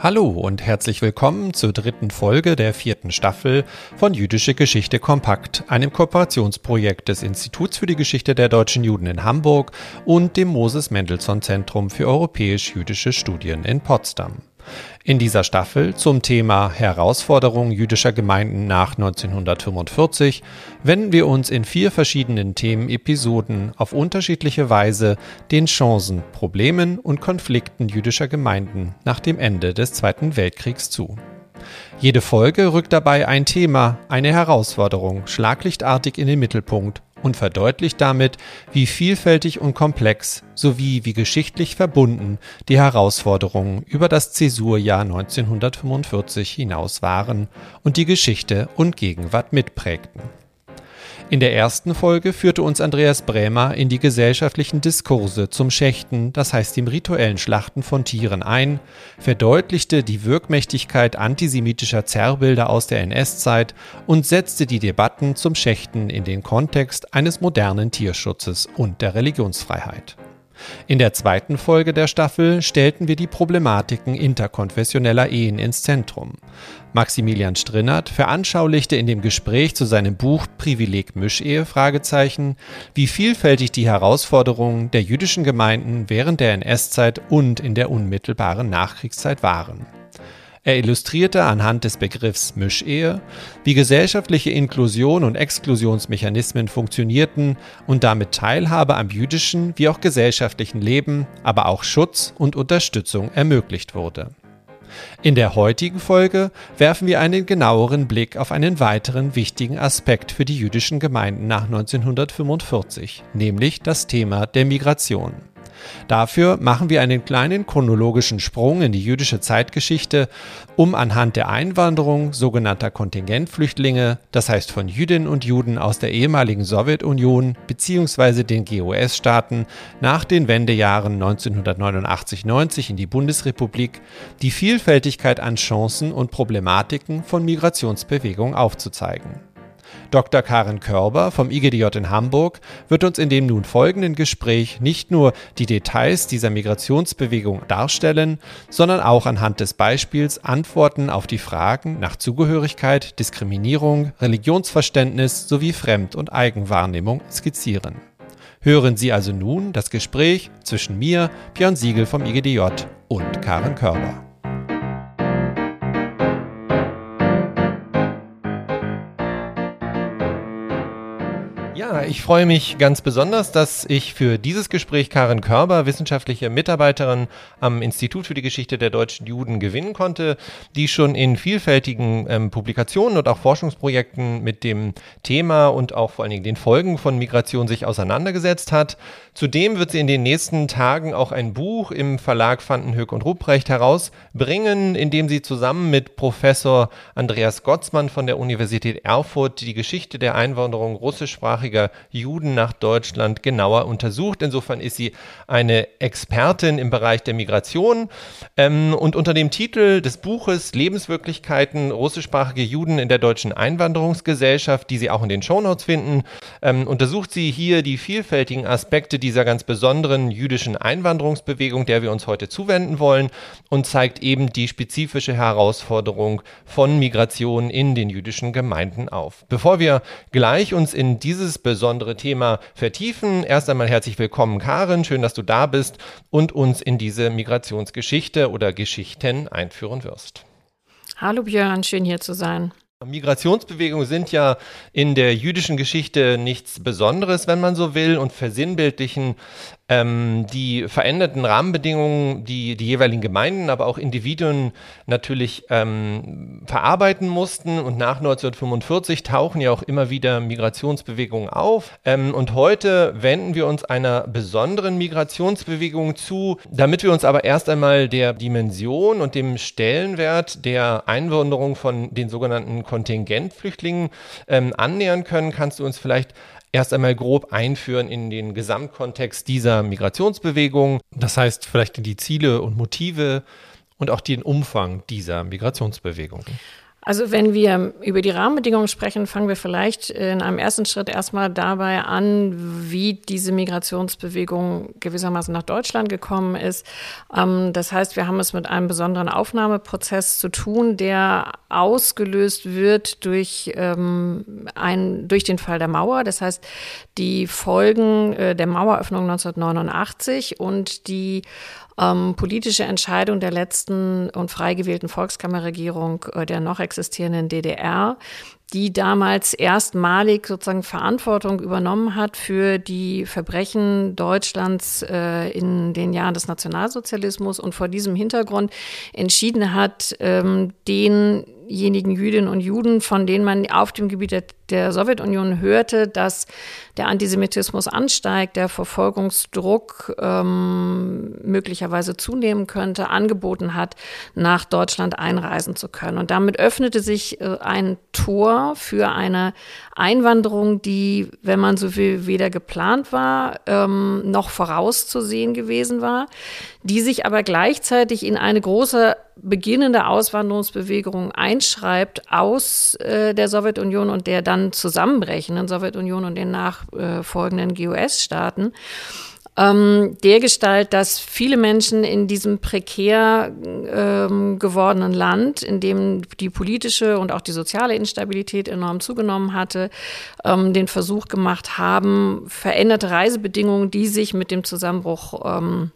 Hallo und herzlich willkommen zur dritten Folge der vierten Staffel von Jüdische Geschichte Kompakt, einem Kooperationsprojekt des Instituts für die Geschichte der deutschen Juden in Hamburg und dem Moses Mendelssohn Zentrum für europäisch-jüdische Studien in Potsdam. In dieser Staffel zum Thema Herausforderungen jüdischer Gemeinden nach 1945 wenden wir uns in vier verschiedenen Themenepisoden auf unterschiedliche Weise den Chancen, Problemen und Konflikten jüdischer Gemeinden nach dem Ende des Zweiten Weltkriegs zu. Jede Folge rückt dabei ein Thema, eine Herausforderung schlaglichtartig in den Mittelpunkt und verdeutlicht damit, wie vielfältig und komplex sowie wie geschichtlich verbunden die Herausforderungen über das Zäsurjahr 1945 hinaus waren und die Geschichte und Gegenwart mitprägten. In der ersten Folge führte uns Andreas Brämer in die gesellschaftlichen Diskurse zum Schächten, das heißt dem rituellen Schlachten von Tieren ein, verdeutlichte die Wirkmächtigkeit antisemitischer Zerrbilder aus der NS-Zeit und setzte die Debatten zum Schächten in den Kontext eines modernen Tierschutzes und der Religionsfreiheit. In der zweiten Folge der Staffel stellten wir die Problematiken interkonfessioneller Ehen ins Zentrum. Maximilian Strinnert veranschaulichte in dem Gespräch zu seinem Buch Privileg Mischehe wie vielfältig die Herausforderungen der jüdischen Gemeinden während der NS-Zeit und in der unmittelbaren Nachkriegszeit waren. Er illustrierte anhand des Begriffs Mischehe, wie gesellschaftliche Inklusion und Exklusionsmechanismen funktionierten und damit Teilhabe am jüdischen wie auch gesellschaftlichen Leben, aber auch Schutz und Unterstützung ermöglicht wurde. In der heutigen Folge werfen wir einen genaueren Blick auf einen weiteren wichtigen Aspekt für die jüdischen Gemeinden nach 1945, nämlich das Thema der Migration. Dafür machen wir einen kleinen chronologischen Sprung in die jüdische Zeitgeschichte, um anhand der Einwanderung sogenannter Kontingentflüchtlinge, das heißt von Jüdinnen und Juden aus der ehemaligen Sowjetunion bzw. den GOS-Staaten nach den Wendejahren 1989-90 in die Bundesrepublik, die Vielfältigkeit an Chancen und Problematiken von Migrationsbewegungen aufzuzeigen. Dr. Karen Körber vom IGDJ in Hamburg wird uns in dem nun folgenden Gespräch nicht nur die Details dieser Migrationsbewegung darstellen, sondern auch anhand des Beispiels Antworten auf die Fragen nach Zugehörigkeit, Diskriminierung, Religionsverständnis sowie Fremd- und Eigenwahrnehmung skizzieren. Hören Sie also nun das Gespräch zwischen mir, Björn Siegel vom IGDJ und Karen Körber. Ja, ich freue mich ganz besonders, dass ich für dieses Gespräch Karin Körber, wissenschaftliche Mitarbeiterin am Institut für die Geschichte der deutschen Juden, gewinnen konnte, die schon in vielfältigen ähm, Publikationen und auch Forschungsprojekten mit dem Thema und auch vor allen Dingen den Folgen von Migration sich auseinandergesetzt hat. Zudem wird sie in den nächsten Tagen auch ein Buch im Verlag Vandenhoek und Ruprecht herausbringen, in dem sie zusammen mit Professor Andreas Gottsmann von der Universität Erfurt die Geschichte der Einwanderung russischsprachiger ehemaliger Juden nach Deutschland genauer untersucht. Insofern ist sie eine Expertin im Bereich der Migration. Ähm, und unter dem Titel des Buches Lebenswirklichkeiten russischsprachige Juden in der deutschen Einwanderungsgesellschaft, die Sie auch in den Shownotes finden, ähm, untersucht sie hier die vielfältigen Aspekte dieser ganz besonderen jüdischen Einwanderungsbewegung, der wir uns heute zuwenden wollen, und zeigt eben die spezifische Herausforderung von Migration in den jüdischen Gemeinden auf. Bevor wir gleich uns in dieses besondere Thema vertiefen. Erst einmal herzlich willkommen, Karin. Schön, dass du da bist und uns in diese Migrationsgeschichte oder Geschichten einführen wirst. Hallo Björn, schön hier zu sein. Migrationsbewegungen sind ja in der jüdischen Geschichte nichts Besonderes, wenn man so will, und versinnbildlichen ähm, die veränderten Rahmenbedingungen, die die jeweiligen Gemeinden, aber auch Individuen natürlich ähm, verarbeiten mussten. Und nach 1945 tauchen ja auch immer wieder Migrationsbewegungen auf. Ähm, und heute wenden wir uns einer besonderen Migrationsbewegung zu, damit wir uns aber erst einmal der Dimension und dem Stellenwert der Einwanderung von den sogenannten Kontingentflüchtlingen ähm, annähern können. Kannst du uns vielleicht erst einmal grob einführen in den Gesamtkontext dieser Migrationsbewegung. Das heißt, vielleicht in die Ziele und Motive und auch den Umfang dieser Migrationsbewegung. Also wenn wir über die Rahmenbedingungen sprechen, fangen wir vielleicht in einem ersten Schritt erstmal dabei an, wie diese Migrationsbewegung gewissermaßen nach Deutschland gekommen ist. Ähm, das heißt, wir haben es mit einem besonderen Aufnahmeprozess zu tun, der ausgelöst wird durch, ähm, ein, durch den Fall der Mauer. Das heißt, die Folgen äh, der Maueröffnung 1989 und die ähm, politische Entscheidung der letzten und frei gewählten Volkskammerregierung äh, der noch existierenden DDR, die damals erstmalig sozusagen Verantwortung übernommen hat für die Verbrechen Deutschlands äh, in den Jahren des Nationalsozialismus und vor diesem Hintergrund entschieden hat, ähm, denjenigen Jüdinnen und Juden, von denen man auf dem Gebiet der der Sowjetunion hörte, dass der Antisemitismus ansteigt, der Verfolgungsdruck ähm, möglicherweise zunehmen könnte, angeboten hat, nach Deutschland einreisen zu können. Und damit öffnete sich äh, ein Tor für eine Einwanderung, die, wenn man so will, weder geplant war, ähm, noch vorauszusehen gewesen war, die sich aber gleichzeitig in eine große beginnende Auswanderungsbewegung einschreibt aus äh, der Sowjetunion und der dann zusammenbrechenden Sowjetunion und den nachfolgenden GUS-Staaten. Ähm, der Gestalt, dass viele Menschen in diesem prekär ähm, gewordenen Land, in dem die politische und auch die soziale Instabilität enorm zugenommen hatte, ähm, den Versuch gemacht haben, veränderte Reisebedingungen, die sich mit dem Zusammenbruch ähm,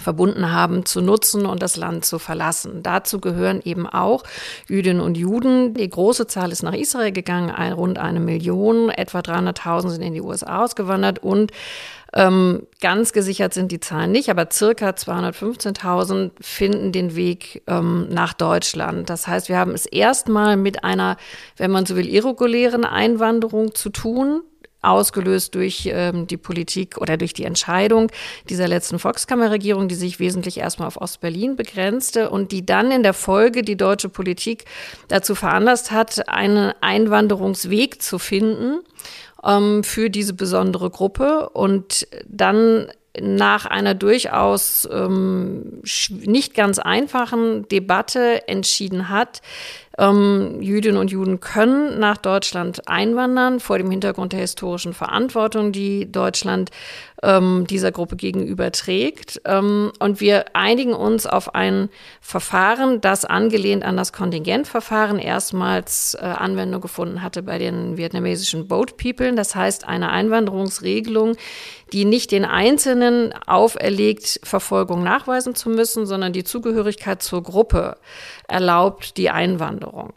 verbunden haben, zu nutzen und das Land zu verlassen. Dazu gehören eben auch Jüdinnen und Juden. Die große Zahl ist nach Israel gegangen, rund eine Million, etwa 300.000 sind in die USA ausgewandert und ähm, ganz gesichert sind die Zahlen nicht, aber circa 215.000 finden den Weg ähm, nach Deutschland. Das heißt, wir haben es erstmal mit einer, wenn man so will, irregulären Einwanderung zu tun ausgelöst durch ähm, die Politik oder durch die Entscheidung dieser letzten Volkskammerregierung, die sich wesentlich erstmal auf Ostberlin begrenzte und die dann in der Folge die deutsche Politik dazu veranlasst hat, einen Einwanderungsweg zu finden ähm, für diese besondere Gruppe und dann nach einer durchaus ähm, nicht ganz einfachen Debatte entschieden hat, ähm, Jüdinnen und Juden können nach Deutschland einwandern vor dem Hintergrund der historischen Verantwortung, die Deutschland ähm, dieser Gruppe gegenüber trägt. Ähm, und wir einigen uns auf ein Verfahren, das angelehnt an das Kontingentverfahren erstmals äh, Anwendung gefunden hatte bei den vietnamesischen Boat People. Das heißt, eine Einwanderungsregelung, die nicht den Einzelnen auferlegt, Verfolgung nachweisen zu müssen, sondern die Zugehörigkeit zur Gruppe erlaubt die Einwanderung.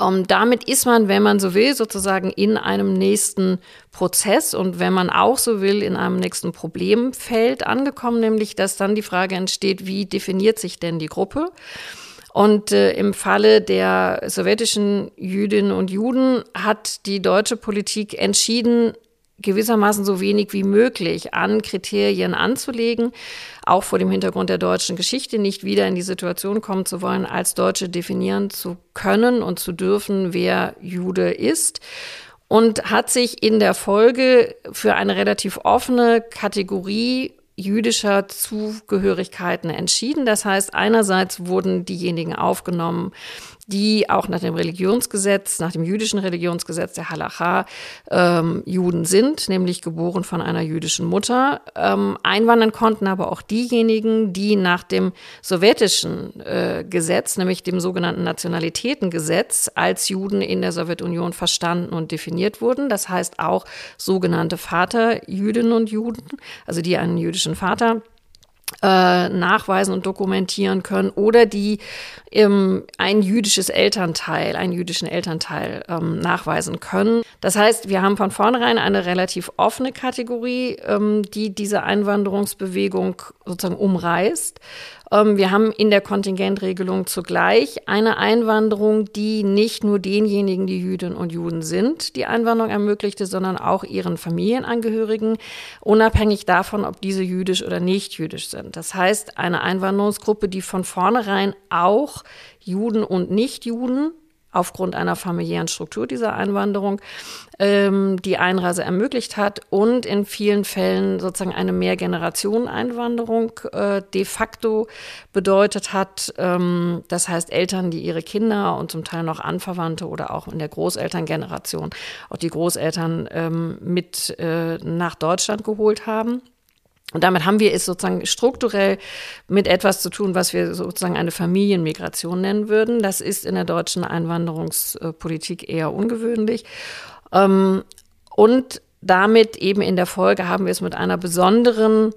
Um, damit ist man, wenn man so will, sozusagen in einem nächsten Prozess und wenn man auch so will, in einem nächsten Problemfeld angekommen, nämlich dass dann die Frage entsteht, wie definiert sich denn die Gruppe? Und äh, im Falle der sowjetischen Jüdinnen und Juden hat die deutsche Politik entschieden, gewissermaßen so wenig wie möglich an Kriterien anzulegen, auch vor dem Hintergrund der deutschen Geschichte nicht wieder in die Situation kommen zu wollen, als Deutsche definieren zu können und zu dürfen, wer Jude ist und hat sich in der Folge für eine relativ offene Kategorie jüdischer Zugehörigkeiten entschieden. Das heißt, einerseits wurden diejenigen aufgenommen, die auch nach dem Religionsgesetz, nach dem jüdischen Religionsgesetz der Halacha ähm, Juden sind, nämlich geboren von einer jüdischen Mutter. Ähm, einwandern konnten aber auch diejenigen, die nach dem sowjetischen äh, Gesetz, nämlich dem sogenannten Nationalitätengesetz, als Juden in der Sowjetunion verstanden und definiert wurden. Das heißt auch sogenannte Vaterjüdinnen und Juden, also die einen jüdischen Vater äh, nachweisen und dokumentieren können oder die ähm, ein jüdisches Elternteil, einen jüdischen Elternteil ähm, nachweisen können. Das heißt, wir haben von vornherein eine relativ offene Kategorie, ähm, die diese Einwanderungsbewegung sozusagen umreißt. Ähm, wir haben in der Kontingentregelung zugleich eine Einwanderung, die nicht nur denjenigen, die Jüdinnen und Juden sind, die Einwanderung ermöglichte, sondern auch ihren Familienangehörigen, unabhängig davon, ob diese jüdisch oder nicht jüdisch sind. Das heißt, eine Einwanderungsgruppe, die von vornherein auch Juden und Nichtjuden aufgrund einer familiären Struktur dieser Einwanderung ähm, die Einreise ermöglicht hat und in vielen Fällen sozusagen eine Mehrgenerationen-Einwanderung äh, de facto bedeutet hat. Ähm, das heißt, Eltern, die ihre Kinder und zum Teil noch Anverwandte oder auch in der Großelterngeneration auch die Großeltern ähm, mit äh, nach Deutschland geholt haben. Und damit haben wir es sozusagen strukturell mit etwas zu tun, was wir sozusagen eine Familienmigration nennen würden. Das ist in der deutschen Einwanderungspolitik eher ungewöhnlich. Ähm, und damit eben in der Folge haben wir es mit einer besonderen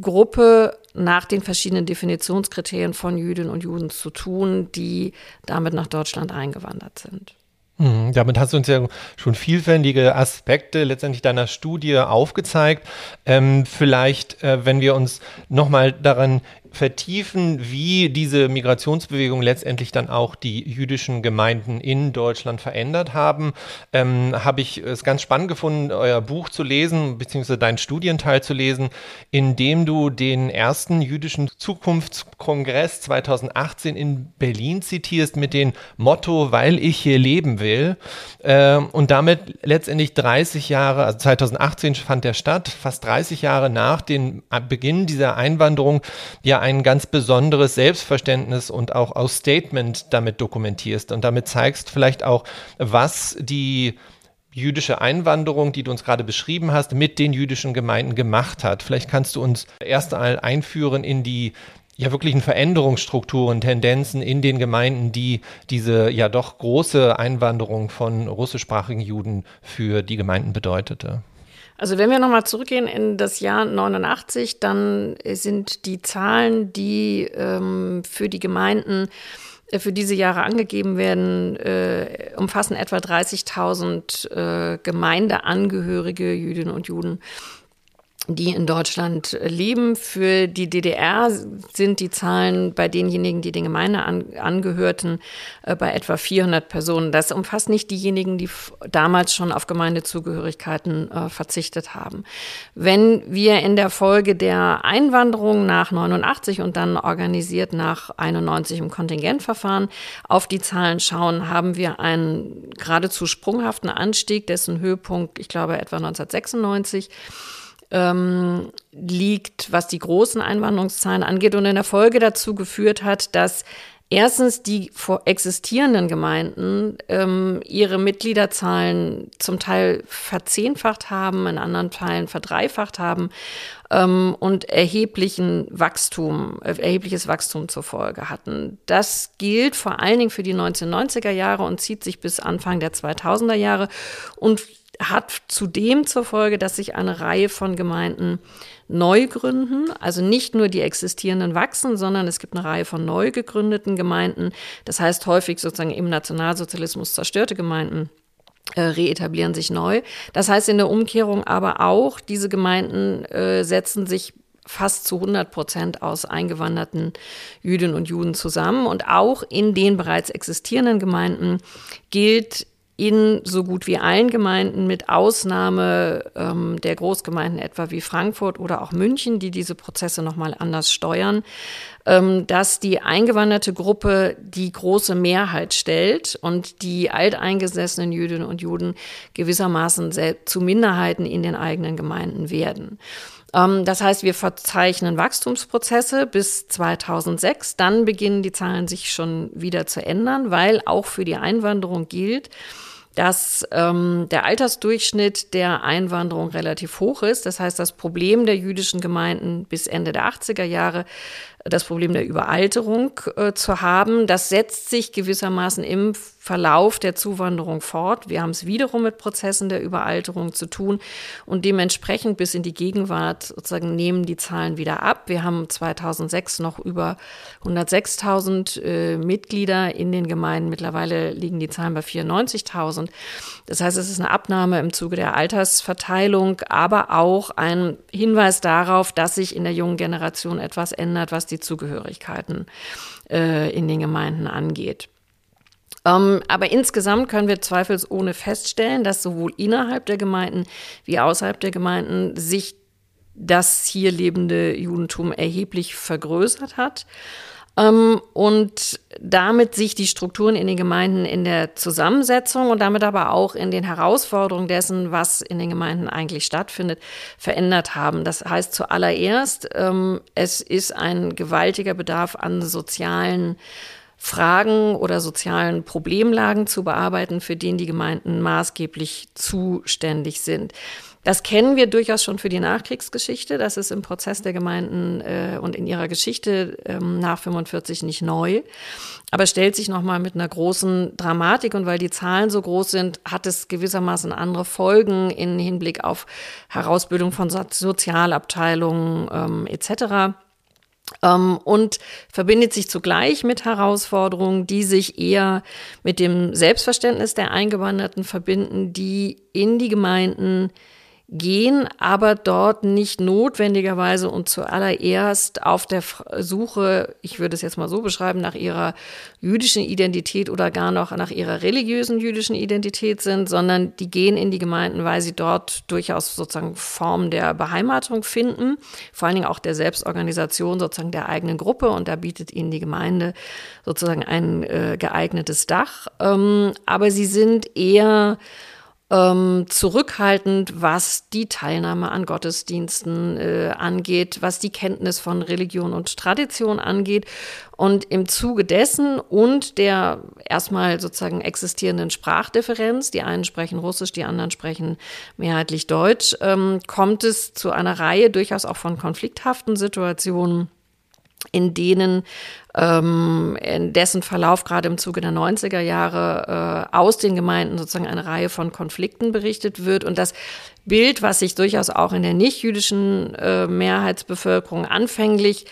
Gruppe nach den verschiedenen Definitionskriterien von Jüdinnen und Juden zu tun, die damit nach Deutschland eingewandert sind. Mhm, damit hast du uns ja schon vielfältige Aspekte letztendlich deiner Studie aufgezeigt. Ähm, vielleicht, äh, wenn wir uns nochmal daran vertiefen, wie diese Migrationsbewegung letztendlich dann auch die jüdischen Gemeinden in Deutschland verändert haben, ähm, habe ich es ganz spannend gefunden, euer Buch zu lesen, beziehungsweise deinen Studienteil zu lesen, in dem du den ersten jüdischen Zukunftskongress 2018 in Berlin zitierst mit dem Motto, weil ich hier leben will. Äh, und damit letztendlich 30 Jahre, also 2018 fand der statt, fast 30 Jahre nach dem Beginn dieser Einwanderung, ja ein ganz besonderes Selbstverständnis und auch aus Statement damit dokumentierst und damit zeigst vielleicht auch, was die jüdische Einwanderung, die du uns gerade beschrieben hast, mit den jüdischen Gemeinden gemacht hat. Vielleicht kannst du uns erst einmal einführen in die ja wirklichen Veränderungsstrukturen, Tendenzen in den Gemeinden, die diese ja doch große Einwanderung von russischsprachigen Juden für die Gemeinden bedeutete. Also wenn wir nochmal zurückgehen in das Jahr 89, dann sind die Zahlen, die ähm, für die Gemeinden äh, für diese Jahre angegeben werden, äh, umfassen etwa 30.000 äh, Gemeindeangehörige Jüdinnen und Juden die in Deutschland leben. Für die DDR sind die Zahlen bei denjenigen, die den Gemeinde an, angehörten, äh, bei etwa 400 Personen. Das umfasst nicht diejenigen, die damals schon auf Gemeindezugehörigkeiten äh, verzichtet haben. Wenn wir in der Folge der Einwanderung nach 89 und dann organisiert nach 91 im Kontingentverfahren auf die Zahlen schauen, haben wir einen geradezu sprunghaften Anstieg, dessen Höhepunkt, ich glaube, etwa 1996 ähm, liegt, was die großen Einwanderungszahlen angeht und in der Folge dazu geführt hat, dass erstens die existierenden Gemeinden ähm, ihre Mitgliederzahlen zum Teil verzehnfacht haben, in anderen Teilen verdreifacht haben ähm, und erheblichen Wachstum, äh, erhebliches Wachstum zur Folge hatten. Das gilt vor allen Dingen für die 1990er Jahre und zieht sich bis Anfang der 2000er Jahre und hat zudem zur Folge, dass sich eine Reihe von Gemeinden neu gründen. Also nicht nur die existierenden wachsen, sondern es gibt eine Reihe von neu gegründeten Gemeinden. Das heißt häufig sozusagen im Nationalsozialismus zerstörte Gemeinden äh, reetablieren sich neu. Das heißt in der Umkehrung aber auch, diese Gemeinden äh, setzen sich fast zu 100 Prozent aus eingewanderten Jüdinnen und Juden zusammen. Und auch in den bereits existierenden Gemeinden gilt in so gut wie allen Gemeinden, mit Ausnahme ähm, der Großgemeinden etwa wie Frankfurt oder auch München, die diese Prozesse nochmal anders steuern, ähm, dass die eingewanderte Gruppe die große Mehrheit stellt und die alteingesessenen Jüdinnen und Juden gewissermaßen zu Minderheiten in den eigenen Gemeinden werden. Ähm, das heißt, wir verzeichnen Wachstumsprozesse bis 2006. Dann beginnen die Zahlen sich schon wieder zu ändern, weil auch für die Einwanderung gilt, dass ähm, der Altersdurchschnitt der Einwanderung relativ hoch ist. Das heißt, das Problem der jüdischen Gemeinden bis Ende der 80er Jahre das Problem der Überalterung äh, zu haben. Das setzt sich gewissermaßen im Verlauf der Zuwanderung fort. Wir haben es wiederum mit Prozessen der Überalterung zu tun und dementsprechend bis in die Gegenwart sozusagen nehmen die Zahlen wieder ab. Wir haben 2006 noch über 106.000 äh, Mitglieder in den Gemeinden. Mittlerweile liegen die Zahlen bei 94.000. Das heißt, es ist eine Abnahme im Zuge der Altersverteilung, aber auch ein Hinweis darauf, dass sich in der jungen Generation etwas ändert, was die Zugehörigkeiten äh, in den Gemeinden angeht. Ähm, aber insgesamt können wir zweifelsohne feststellen, dass sowohl innerhalb der Gemeinden wie außerhalb der Gemeinden sich das hier lebende Judentum erheblich vergrößert hat. Ähm, und damit sich die Strukturen in den Gemeinden in der Zusammensetzung und damit aber auch in den Herausforderungen dessen, was in den Gemeinden eigentlich stattfindet, verändert haben. Das heißt zuallererst, ähm, es ist ein gewaltiger Bedarf an sozialen Fragen oder sozialen Problemlagen zu bearbeiten, für den die Gemeinden maßgeblich zuständig sind. Das kennen wir durchaus schon für die Nachkriegsgeschichte. Das ist im Prozess der Gemeinden äh, und in ihrer Geschichte ähm, nach 45 nicht neu. Aber stellt sich nochmal mit einer großen Dramatik und weil die Zahlen so groß sind, hat es gewissermaßen andere Folgen in Hinblick auf Herausbildung von Sozialabteilungen ähm, etc. Ähm, und verbindet sich zugleich mit Herausforderungen, die sich eher mit dem Selbstverständnis der Eingewanderten verbinden, die in die Gemeinden gehen, aber dort nicht notwendigerweise und zuallererst auf der Suche, ich würde es jetzt mal so beschreiben, nach ihrer jüdischen Identität oder gar noch nach ihrer religiösen jüdischen Identität sind, sondern die gehen in die Gemeinden, weil sie dort durchaus sozusagen Formen der Beheimatung finden, vor allen Dingen auch der Selbstorganisation sozusagen der eigenen Gruppe und da bietet ihnen die Gemeinde sozusagen ein äh, geeignetes Dach. Ähm, aber sie sind eher ähm, zurückhaltend, was die Teilnahme an Gottesdiensten äh, angeht, was die Kenntnis von Religion und Tradition angeht. Und im Zuge dessen und der erstmal sozusagen existierenden Sprachdifferenz, die einen sprechen Russisch, die anderen sprechen mehrheitlich Deutsch, ähm, kommt es zu einer Reihe durchaus auch von konflikthaften Situationen in denen ähm, in dessen Verlauf gerade im Zuge der 90er Jahre äh, aus den Gemeinden sozusagen eine Reihe von Konflikten berichtet wird. Und das Bild, was sich durchaus auch in der nichtjüdischen äh, Mehrheitsbevölkerung anfänglich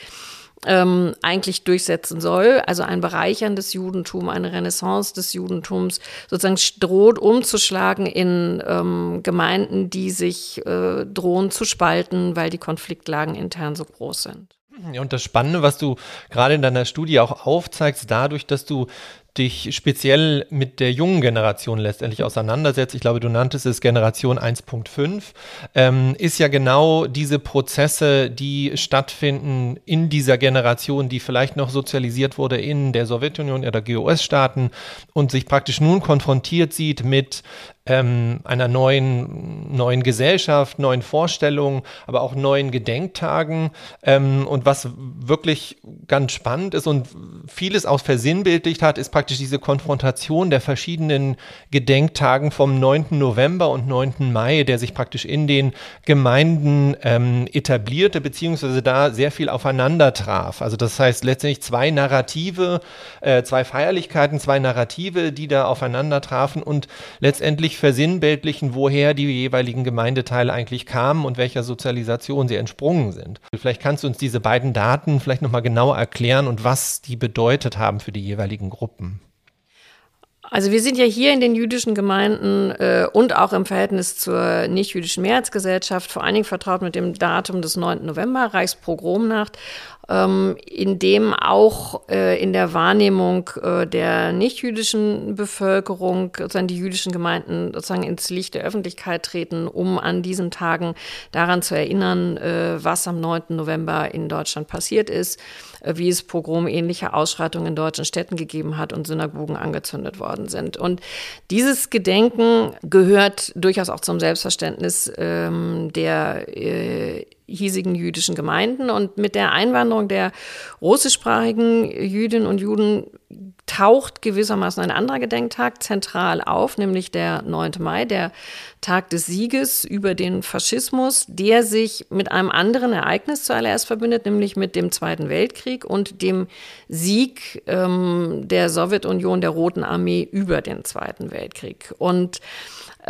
ähm, eigentlich durchsetzen soll, also ein Bereichern des Judentums, eine Renaissance des Judentums, sozusagen droht umzuschlagen in ähm, Gemeinden, die sich äh, drohen zu spalten, weil die Konfliktlagen intern so groß sind. Und das Spannende, was du gerade in deiner Studie auch aufzeigst, dadurch, dass du dich speziell mit der jungen Generation letztendlich auseinandersetzt, ich glaube, du nanntest es Generation 1.5, ähm, ist ja genau diese Prozesse, die stattfinden in dieser Generation, die vielleicht noch sozialisiert wurde in der Sowjetunion oder GOS-Staaten und sich praktisch nun konfrontiert sieht mit ähm, einer neuen, neuen Gesellschaft, neuen Vorstellungen, aber auch neuen Gedenktagen. Ähm, und was wirklich ganz spannend ist und vieles auch versinnbildlicht hat, ist praktisch diese Konfrontation der verschiedenen Gedenktagen vom 9. November und 9. Mai, der sich praktisch in den Gemeinden ähm, etablierte, beziehungsweise da sehr viel aufeinander traf. Also das heißt letztendlich zwei Narrative, äh, zwei Feierlichkeiten, zwei Narrative, die da aufeinander trafen und letztendlich versinnbildlichen, woher die jeweiligen Gemeindeteile eigentlich kamen und welcher Sozialisation sie entsprungen sind. Vielleicht kannst du uns diese beiden Daten vielleicht nochmal genauer erklären und was die bedeutet haben für die jeweiligen Gruppen. Also wir sind ja hier in den jüdischen Gemeinden äh, und auch im Verhältnis zur nichtjüdischen Mehrheitsgesellschaft vor allen Dingen vertraut mit dem Datum des 9. November, Reichspogromnacht ähm, in dem auch äh, in der Wahrnehmung äh, der nichtjüdischen Bevölkerung, sozusagen die jüdischen Gemeinden sozusagen ins Licht der Öffentlichkeit treten, um an diesen Tagen daran zu erinnern, äh, was am 9. November in Deutschland passiert ist, wie es pogromähnliche Ausschreitungen in deutschen Städten gegeben hat und Synagogen angezündet worden sind. Und dieses Gedenken gehört durchaus auch zum Selbstverständnis ähm, der äh, hiesigen jüdischen Gemeinden. Und mit der Einwanderung der russischsprachigen Jüdinnen und Juden taucht gewissermaßen ein anderer Gedenktag zentral auf, nämlich der 9. Mai, der Tag des Sieges über den Faschismus, der sich mit einem anderen Ereignis zuallererst verbindet, nämlich mit dem Zweiten Weltkrieg und dem Sieg ähm, der Sowjetunion, der Roten Armee über den Zweiten Weltkrieg. Und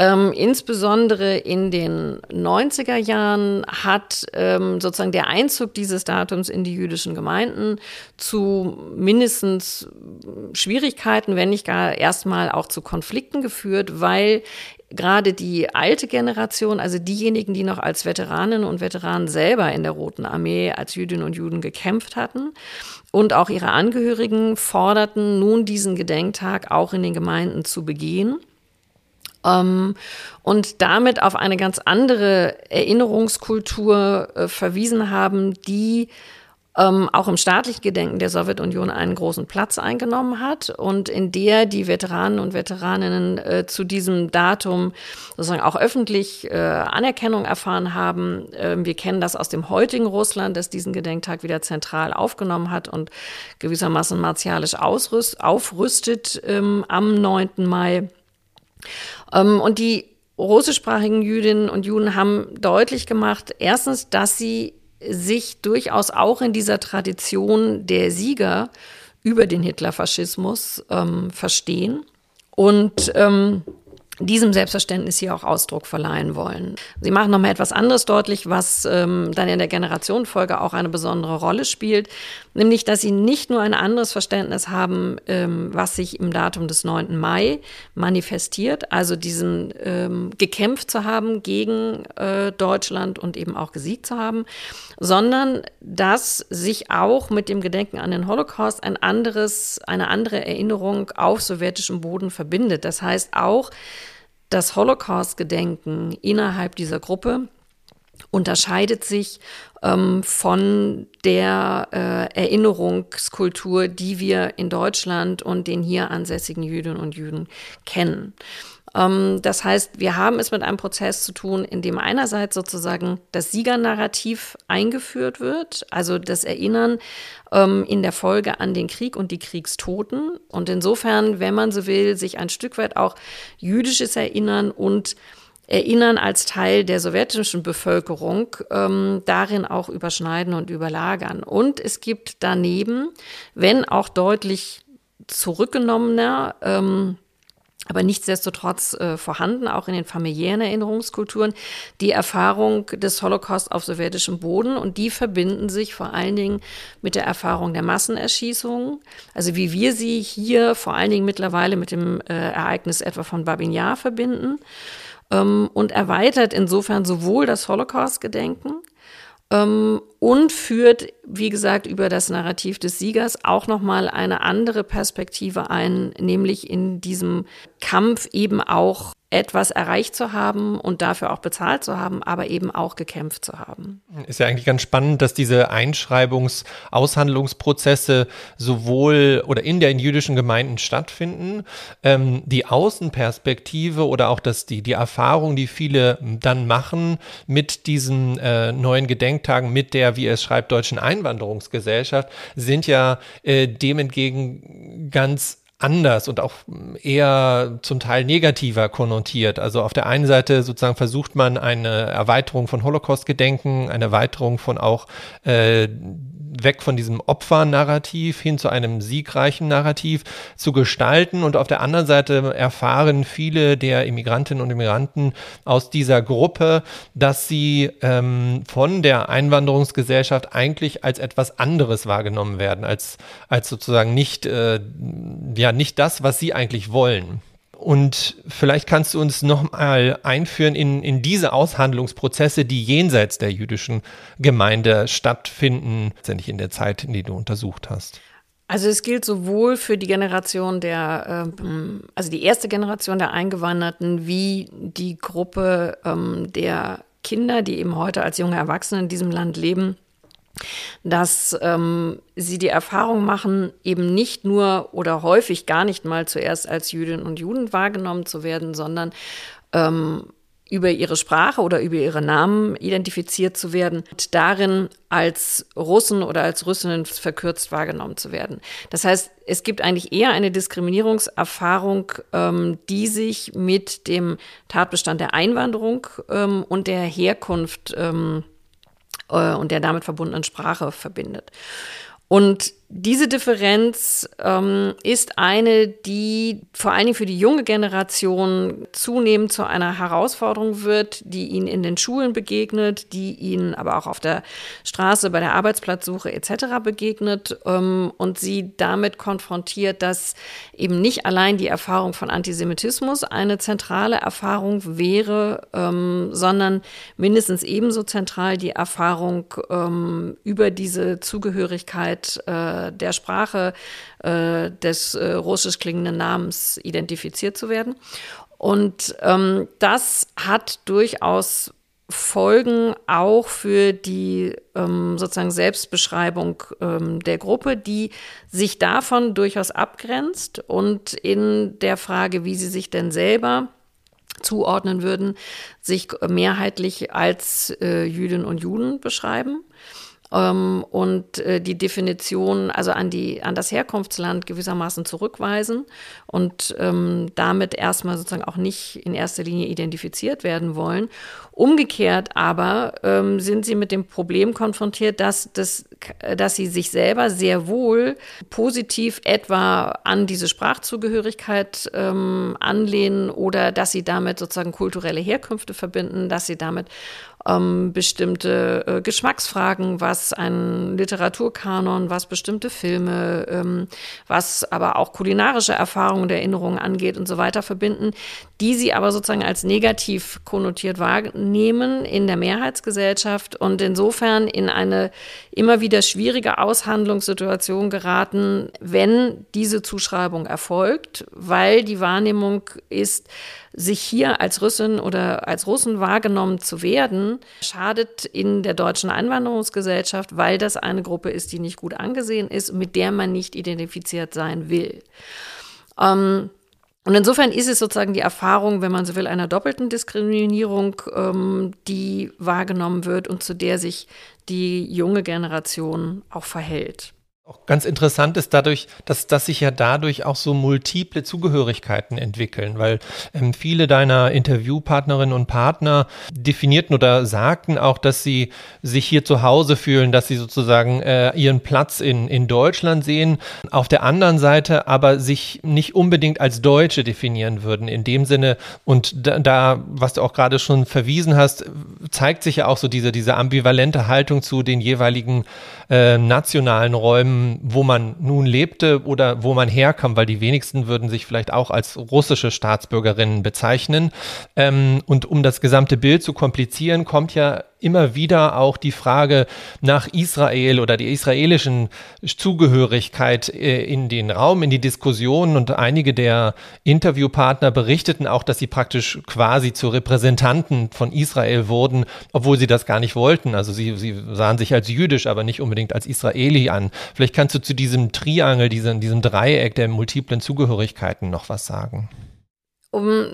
ähm, insbesondere in den 90er Jahren hat ähm, sozusagen der Einzug dieses Datums in die jüdischen Gemeinden zu mindestens Schwierigkeiten, wenn nicht gar erstmal auch zu Konflikten geführt, weil gerade die alte Generation, also diejenigen, die noch als Veteraninnen und Veteranen selber in der Roten Armee als Jüdinnen und Juden gekämpft hatten und auch ihre Angehörigen forderten, nun diesen Gedenktag auch in den Gemeinden zu begehen. Ähm, und damit auf eine ganz andere Erinnerungskultur äh, verwiesen haben, die ähm, auch im staatlichen Gedenken der Sowjetunion einen großen Platz eingenommen hat und in der die Veteranen und Veteraninnen äh, zu diesem Datum sozusagen auch öffentlich äh, Anerkennung erfahren haben. Äh, wir kennen das aus dem heutigen Russland, das diesen Gedenktag wieder zentral aufgenommen hat und gewissermaßen martialisch aufrüstet ähm, am 9. Mai. Ähm, und die russischsprachigen Jüdinnen und Juden haben deutlich gemacht, erstens, dass sie sich durchaus auch in dieser Tradition der Sieger über den Hitlerfaschismus ähm, verstehen. Und ähm, diesem Selbstverständnis hier auch Ausdruck verleihen wollen. Sie machen nochmal etwas anderes deutlich, was ähm, dann in der Generationenfolge auch eine besondere Rolle spielt, nämlich, dass sie nicht nur ein anderes Verständnis haben, ähm, was sich im Datum des 9. Mai manifestiert, also diesen ähm, gekämpft zu haben gegen äh, Deutschland und eben auch gesiegt zu haben, sondern dass sich auch mit dem Gedenken an den Holocaust ein anderes, eine andere Erinnerung auf sowjetischem Boden verbindet. Das heißt auch, das Holocaust-Gedenken innerhalb dieser Gruppe unterscheidet sich ähm, von der äh, Erinnerungskultur, die wir in Deutschland und den hier ansässigen Jüdinnen und Juden kennen. Ähm, das heißt, wir haben es mit einem Prozess zu tun, in dem einerseits sozusagen das Siegernarrativ eingeführt wird, also das Erinnern ähm, in der Folge an den Krieg und die Kriegstoten. Und insofern, wenn man so will, sich ein Stück weit auch jüdisches Erinnern und Erinnern als Teil der sowjetischen Bevölkerung ähm, darin auch überschneiden und überlagern. Und es gibt daneben, wenn auch deutlich zurückgenommener, ähm, aber nichtsdestotrotz äh, vorhanden, auch in den familiären Erinnerungskulturen, die Erfahrung des Holocaust auf sowjetischem Boden und die verbinden sich vor allen Dingen mit der Erfahrung der Massenerschießungen, also wie wir sie hier vor allen Dingen mittlerweile mit dem äh, Ereignis etwa von Babin Yar verbinden ähm, und erweitert insofern sowohl das Holocaust-Gedenken und führt, wie gesagt, über das Narrativ des Siegers auch nochmal eine andere Perspektive ein, nämlich in diesem Kampf eben auch etwas erreicht zu haben und dafür auch bezahlt zu haben, aber eben auch gekämpft zu haben. Ist ja eigentlich ganz spannend, dass diese Einschreibungs-, Aushandlungsprozesse sowohl oder in den jüdischen Gemeinden stattfinden. Ähm, die Außenperspektive oder auch das, die, die Erfahrung, die viele dann machen mit diesen äh, neuen Gedenktagen, mit der, wie es schreibt, deutschen Einwanderungsgesellschaft, sind ja äh, dem entgegen ganz anders und auch eher zum Teil negativer konnotiert. Also auf der einen Seite sozusagen versucht man eine Erweiterung von Holocaust-Gedenken, eine Erweiterung von auch äh, weg von diesem Opfernarrativ hin zu einem siegreichen Narrativ zu gestalten. Und auf der anderen Seite erfahren viele der Immigrantinnen und Immigranten aus dieser Gruppe, dass sie ähm, von der Einwanderungsgesellschaft eigentlich als etwas anderes wahrgenommen werden, als, als sozusagen nicht, äh, ja, nicht das, was sie eigentlich wollen. Und vielleicht kannst du uns noch mal einführen in, in diese Aushandlungsprozesse, die jenseits der jüdischen Gemeinde stattfinden, letztendlich in der Zeit, in die du untersucht hast. Also es gilt sowohl für die Generation der, ähm, also die erste Generation der Eingewanderten, wie die Gruppe ähm, der Kinder, die eben heute als junge Erwachsene in diesem Land leben, dass ähm, sie die Erfahrung machen, eben nicht nur oder häufig gar nicht mal zuerst als Jüdinnen und Juden wahrgenommen zu werden, sondern ähm, über ihre Sprache oder über ihre Namen identifiziert zu werden und darin als Russen oder als Russinnen verkürzt wahrgenommen zu werden. Das heißt, es gibt eigentlich eher eine Diskriminierungserfahrung, ähm, die sich mit dem Tatbestand der Einwanderung ähm, und der Herkunft ähm, äh, und der damit verbundenen Sprache verbindet. Und diese Differenz ähm, ist eine, die vor allen Dingen für die junge Generation zunehmend zu einer Herausforderung wird, die ihnen in den Schulen begegnet, die ihnen aber auch auf der Straße bei der Arbeitsplatzsuche etc. begegnet ähm, und sie damit konfrontiert, dass eben nicht allein die Erfahrung von Antisemitismus eine zentrale Erfahrung wäre, ähm, sondern mindestens ebenso zentral die Erfahrung ähm, über diese Zugehörigkeit äh, der Sprache äh, des äh, russisch klingenden Namens identifiziert zu werden. Und ähm, das hat durchaus Folgen auch für die ähm, sozusagen Selbstbeschreibung ähm, der Gruppe, die sich davon durchaus abgrenzt und in der Frage, wie sie sich denn selber zuordnen würden, sich mehrheitlich als äh, Jüdinnen und Juden beschreiben und äh, die Definition also an, die, an das Herkunftsland gewissermaßen zurückweisen und ähm, damit erstmal sozusagen auch nicht in erster Linie identifiziert werden wollen. Umgekehrt aber ähm, sind sie mit dem Problem konfrontiert, dass, das, dass sie sich selber sehr wohl positiv etwa an diese Sprachzugehörigkeit ähm, anlehnen oder dass sie damit sozusagen kulturelle Herkünfte verbinden, dass sie damit ähm, bestimmte äh, Geschmacksfragen, was ein Literaturkanon, was bestimmte Filme, ähm, was aber auch kulinarische Erfahrungen und Erinnerungen angeht und so weiter verbinden, die sie aber sozusagen als negativ konnotiert wahrnehmen in der Mehrheitsgesellschaft und insofern in eine immer wieder schwierige Aushandlungssituation geraten, wenn diese Zuschreibung erfolgt, weil die Wahrnehmung ist, sich hier als Russin oder als Russen wahrgenommen zu werden, schadet in der deutschen Einwanderungsgesellschaft, weil das eine Gruppe ist, die nicht gut angesehen ist, mit der man nicht identifiziert sein will. Ähm, und insofern ist es sozusagen die Erfahrung, wenn man so will, einer doppelten Diskriminierung, ähm, die wahrgenommen wird und zu der sich die junge Generation auch verhält. Auch ganz interessant ist dadurch, dass, dass sich ja dadurch auch so multiple Zugehörigkeiten entwickeln, weil ähm, viele deiner Interviewpartnerinnen und Partner definierten oder sagten auch, dass sie sich hier zu Hause fühlen, dass sie sozusagen äh, ihren Platz in, in Deutschland sehen, auf der anderen Seite aber sich nicht unbedingt als Deutsche definieren würden in dem Sinne. Und da, da was du auch gerade schon verwiesen hast, zeigt sich ja auch so diese, diese ambivalente Haltung zu den jeweiligen äh, nationalen Räumen wo man nun lebte oder wo man herkam, weil die wenigsten würden sich vielleicht auch als russische Staatsbürgerinnen bezeichnen. Ähm, und um das gesamte Bild zu komplizieren, kommt ja immer wieder auch die Frage nach Israel oder die israelischen Zugehörigkeit äh, in den Raum, in die Diskussion. Und einige der Interviewpartner berichteten auch, dass sie praktisch quasi zu Repräsentanten von Israel wurden, obwohl sie das gar nicht wollten. Also sie, sie sahen sich als jüdisch, aber nicht unbedingt als Israeli an. Vielleicht kannst du zu diesem Triangel, diesem, diesem Dreieck der multiplen Zugehörigkeiten noch was sagen um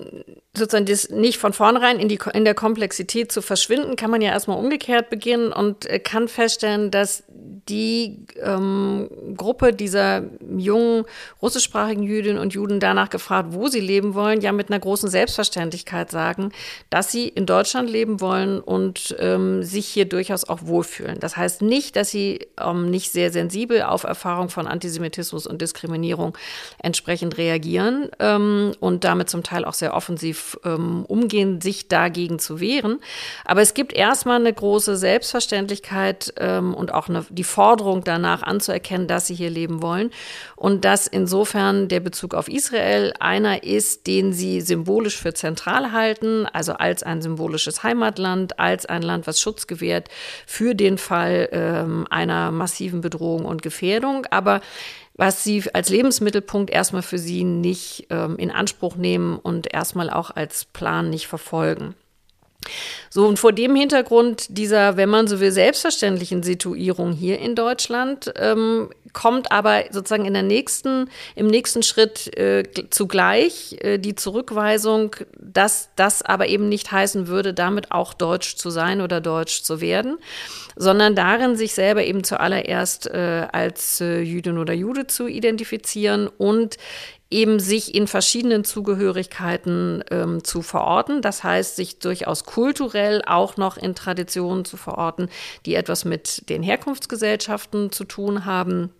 sozusagen das nicht von vornherein in, die, in der Komplexität zu verschwinden, kann man ja erstmal umgekehrt beginnen und äh, kann feststellen, dass die ähm, Gruppe dieser jungen russischsprachigen Jüdinnen und Juden danach gefragt, wo sie leben wollen, ja mit einer großen Selbstverständlichkeit sagen, dass sie in Deutschland leben wollen und ähm, sich hier durchaus auch wohlfühlen. Das heißt nicht, dass sie ähm, nicht sehr sensibel auf Erfahrung von Antisemitismus und Diskriminierung entsprechend reagieren ähm, und damit zum Teil auch sehr offensiv ähm, umgehen, sich dagegen zu wehren. Aber es gibt erstmal eine große Selbstverständlichkeit ähm, und auch eine, die Forderung danach anzuerkennen, dass sie hier leben wollen. Und dass insofern der Bezug auf Israel einer ist, den sie symbolisch für zentral halten, also als ein symbolisches Heimatland, als ein Land, was Schutz gewährt für den Fall ähm, einer massiven Bedrohung und Gefährdung. Aber was sie als Lebensmittelpunkt erstmal für sie nicht ähm, in Anspruch nehmen und erstmal auch als Plan nicht verfolgen. So, und vor dem Hintergrund dieser, wenn man so will, selbstverständlichen Situierung hier in Deutschland, ähm, kommt aber sozusagen in der nächsten, im nächsten Schritt äh, zugleich äh, die Zurückweisung, dass das aber eben nicht heißen würde, damit auch deutsch zu sein oder deutsch zu werden sondern darin, sich selber eben zuallererst äh, als äh, Jüdin oder Jude zu identifizieren und eben sich in verschiedenen Zugehörigkeiten ähm, zu verorten. Das heißt, sich durchaus kulturell auch noch in Traditionen zu verorten, die etwas mit den Herkunftsgesellschaften zu tun haben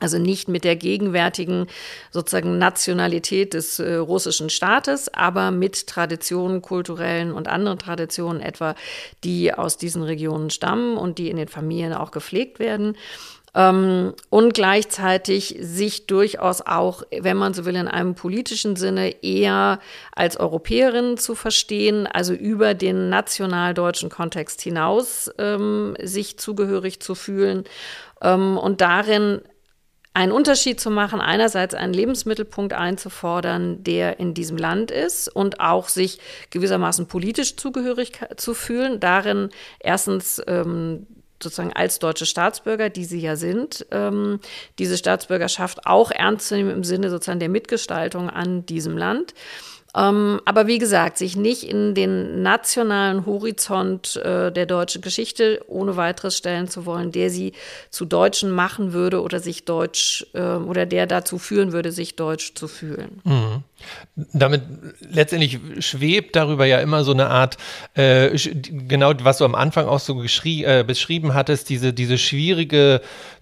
also nicht mit der gegenwärtigen sozusagen Nationalität des äh, russischen Staates, aber mit Traditionen, kulturellen und anderen Traditionen etwa, die aus diesen Regionen stammen und die in den Familien auch gepflegt werden. Ähm, und gleichzeitig sich durchaus auch, wenn man so will, in einem politischen Sinne eher als Europäerin zu verstehen, also über den national-deutschen Kontext hinaus ähm, sich zugehörig zu fühlen ähm, und darin einen Unterschied zu machen, einerseits einen Lebensmittelpunkt einzufordern, der in diesem Land ist und auch sich gewissermaßen politisch zugehörig zu fühlen, darin erstens ähm, sozusagen als deutsche Staatsbürger, die sie ja sind, ähm, diese Staatsbürgerschaft auch ernst zu nehmen im Sinne sozusagen der Mitgestaltung an diesem Land. Ähm, aber wie gesagt, sich nicht in den nationalen Horizont äh, der deutschen Geschichte ohne weiteres stellen zu wollen, der sie zu Deutschen machen würde oder sich deutsch äh, oder der dazu führen würde, sich deutsch zu fühlen. Mhm. Damit letztendlich schwebt darüber ja immer so eine Art, äh, genau was du am Anfang auch so äh, beschrieben hattest, diese, diese schwierige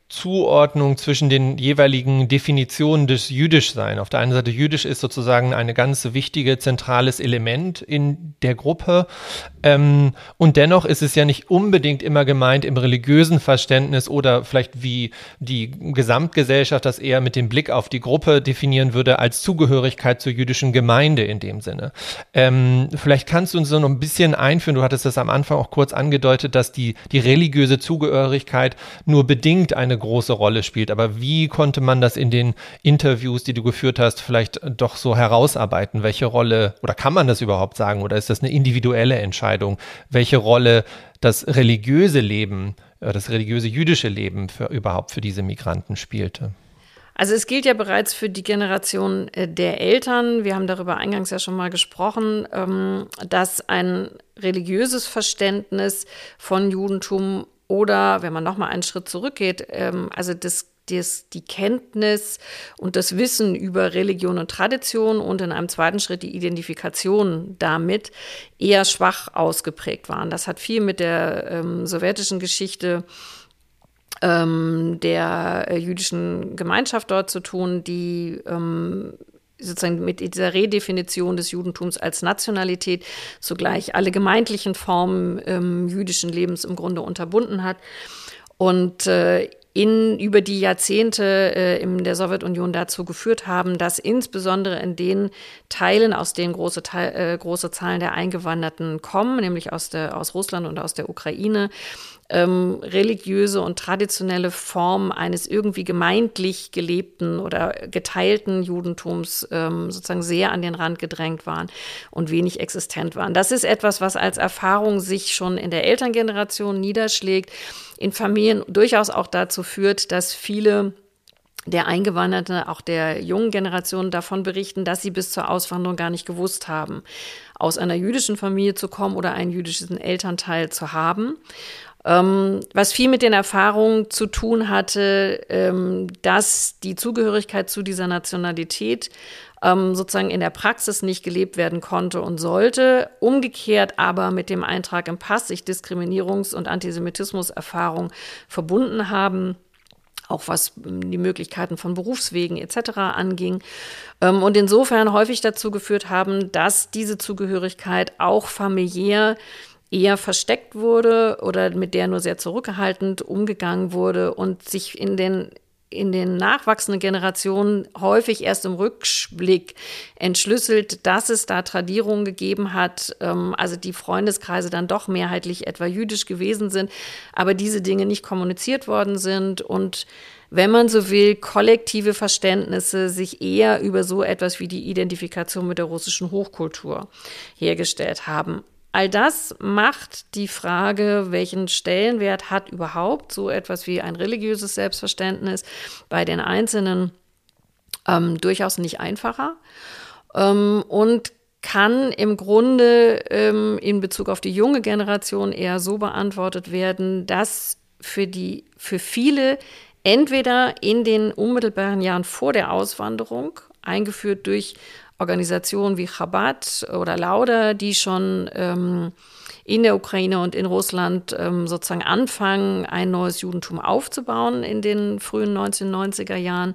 Zuordnung zwischen den jeweiligen Definitionen des Jüdischsein. Auf der einen Seite Jüdisch ist sozusagen ein ganz wichtiges, zentrales Element in der Gruppe. Ähm, und dennoch ist es ja nicht unbedingt immer gemeint im religiösen Verständnis oder vielleicht wie die Gesamtgesellschaft das eher mit dem Blick auf die Gruppe definieren würde, als Zugehörigkeit zur jüdischen Gemeinde in dem Sinne. Ähm, vielleicht kannst du uns so noch ein bisschen einführen, du hattest das am Anfang auch kurz angedeutet, dass die, die religiöse Zugehörigkeit nur bedingt eine große Rolle spielt. Aber wie konnte man das in den Interviews, die du geführt hast, vielleicht doch so herausarbeiten? Welche Rolle, oder kann man das überhaupt sagen, oder ist das eine individuelle Entscheidung, welche Rolle das religiöse Leben, äh, das religiöse jüdische Leben für, überhaupt für diese Migranten spielte? Also es gilt ja bereits für die Generation äh, der Eltern, wir haben darüber eingangs ja schon mal gesprochen, ähm, dass ein religiöses Verständnis von Judentum oder wenn man nochmal einen Schritt zurückgeht, ähm, also das, das, die Kenntnis und das Wissen über Religion und Tradition und in einem zweiten Schritt die Identifikation damit eher schwach ausgeprägt waren. Das hat viel mit der ähm, sowjetischen Geschichte ähm, der äh, jüdischen Gemeinschaft dort zu tun, die ähm, sozusagen mit dieser Redefinition des Judentums als Nationalität zugleich alle gemeindlichen Formen ähm, jüdischen Lebens im Grunde unterbunden hat. Und äh, in, über die Jahrzehnte äh, in der Sowjetunion dazu geführt haben, dass insbesondere in den Teilen, aus denen große, Teil, äh, große Zahlen der Eingewanderten kommen, nämlich aus, der, aus Russland und aus der Ukraine, ähm, religiöse und traditionelle Form eines irgendwie gemeindlich gelebten oder geteilten Judentums ähm, sozusagen sehr an den Rand gedrängt waren und wenig existent waren. Das ist etwas, was als Erfahrung sich schon in der Elterngeneration niederschlägt, in Familien durchaus auch dazu führt, dass viele der Eingewanderten, auch der jungen Generation davon berichten, dass sie bis zur Auswanderung gar nicht gewusst haben, aus einer jüdischen Familie zu kommen oder einen jüdischen Elternteil zu haben. Ähm, was viel mit den Erfahrungen zu tun hatte, ähm, dass die Zugehörigkeit zu dieser Nationalität ähm, sozusagen in der Praxis nicht gelebt werden konnte und sollte. Umgekehrt aber mit dem Eintrag im Pass sich Diskriminierungs- und Antisemitismuserfahrungen verbunden haben auch was die Möglichkeiten von Berufswegen etc. anging. Ähm, und insofern häufig dazu geführt haben, dass diese Zugehörigkeit auch familiär eher versteckt wurde oder mit der nur sehr zurückgehalten umgegangen wurde und sich in den in den nachwachsenden Generationen häufig erst im Rückblick entschlüsselt, dass es da Tradierungen gegeben hat, ähm, also die Freundeskreise dann doch mehrheitlich etwa jüdisch gewesen sind, aber diese Dinge nicht kommuniziert worden sind und wenn man so will, kollektive Verständnisse sich eher über so etwas wie die Identifikation mit der russischen Hochkultur hergestellt haben. All das macht die Frage, welchen Stellenwert hat überhaupt so etwas wie ein religiöses Selbstverständnis bei den Einzelnen ähm, durchaus nicht einfacher ähm, und kann im Grunde ähm, in Bezug auf die junge Generation eher so beantwortet werden, dass für die für viele entweder in den unmittelbaren Jahren vor der Auswanderung eingeführt durch Organisationen wie Chabad oder Lauda, die schon ähm, in der Ukraine und in Russland ähm, sozusagen anfangen, ein neues Judentum aufzubauen in den frühen 1990er Jahren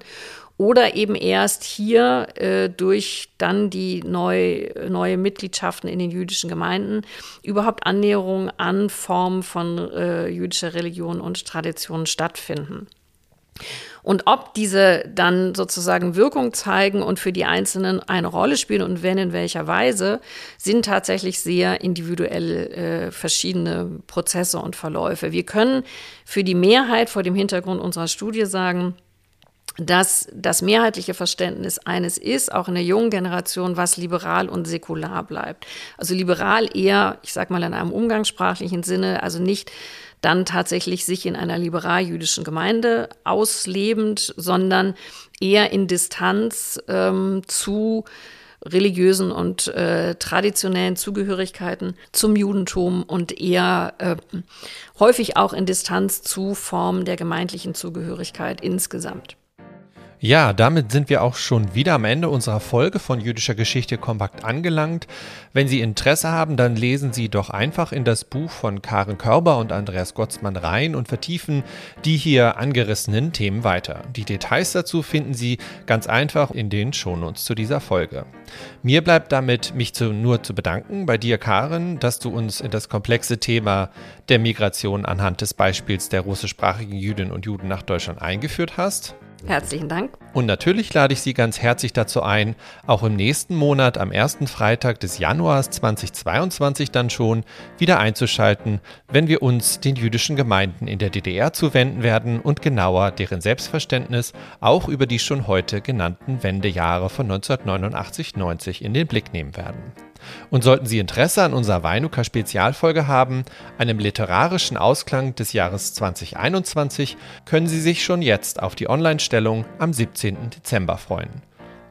oder eben erst hier äh, durch dann die neu, neue Mitgliedschaften in den jüdischen Gemeinden überhaupt Annäherungen an Formen von äh, jüdischer Religion und Tradition stattfinden. Und ob diese dann sozusagen Wirkung zeigen und für die Einzelnen eine Rolle spielen und wenn in welcher Weise, sind tatsächlich sehr individuell äh, verschiedene Prozesse und Verläufe. Wir können für die Mehrheit vor dem Hintergrund unserer Studie sagen, dass das mehrheitliche Verständnis eines ist, auch in der jungen Generation, was liberal und säkular bleibt. Also liberal eher, ich sage mal in einem umgangssprachlichen Sinne, also nicht dann tatsächlich sich in einer liberal-jüdischen Gemeinde auslebend, sondern eher in Distanz ähm, zu religiösen und äh, traditionellen Zugehörigkeiten zum Judentum und eher äh, häufig auch in Distanz zu Formen der gemeindlichen Zugehörigkeit insgesamt. Ja, damit sind wir auch schon wieder am Ende unserer Folge von jüdischer Geschichte kompakt angelangt. Wenn Sie Interesse haben, dann lesen Sie doch einfach in das Buch von Karen Körber und Andreas Gottsmann rein und vertiefen die hier angerissenen Themen weiter. Die Details dazu finden Sie ganz einfach in den Shownotes zu dieser Folge. Mir bleibt damit, mich zu, nur zu bedanken bei dir, Karen, dass du uns in das komplexe Thema der Migration anhand des Beispiels der russischsprachigen Jüdinnen und Juden nach Deutschland eingeführt hast. Herzlichen Dank. Und natürlich lade ich Sie ganz herzlich dazu ein, auch im nächsten Monat am ersten Freitag des Januars 2022 dann schon wieder einzuschalten, wenn wir uns den jüdischen Gemeinden in der DDR zuwenden werden und genauer deren Selbstverständnis auch über die schon heute genannten Wendejahre von 1989-90 in den Blick nehmen werden. Und sollten Sie Interesse an unserer Weinuka Spezialfolge haben, einem literarischen Ausklang des Jahres 2021, können Sie sich schon jetzt auf die Online-Stellung am 17. Dezember freuen.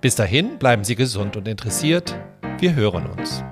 Bis dahin bleiben Sie gesund und interessiert. Wir hören uns.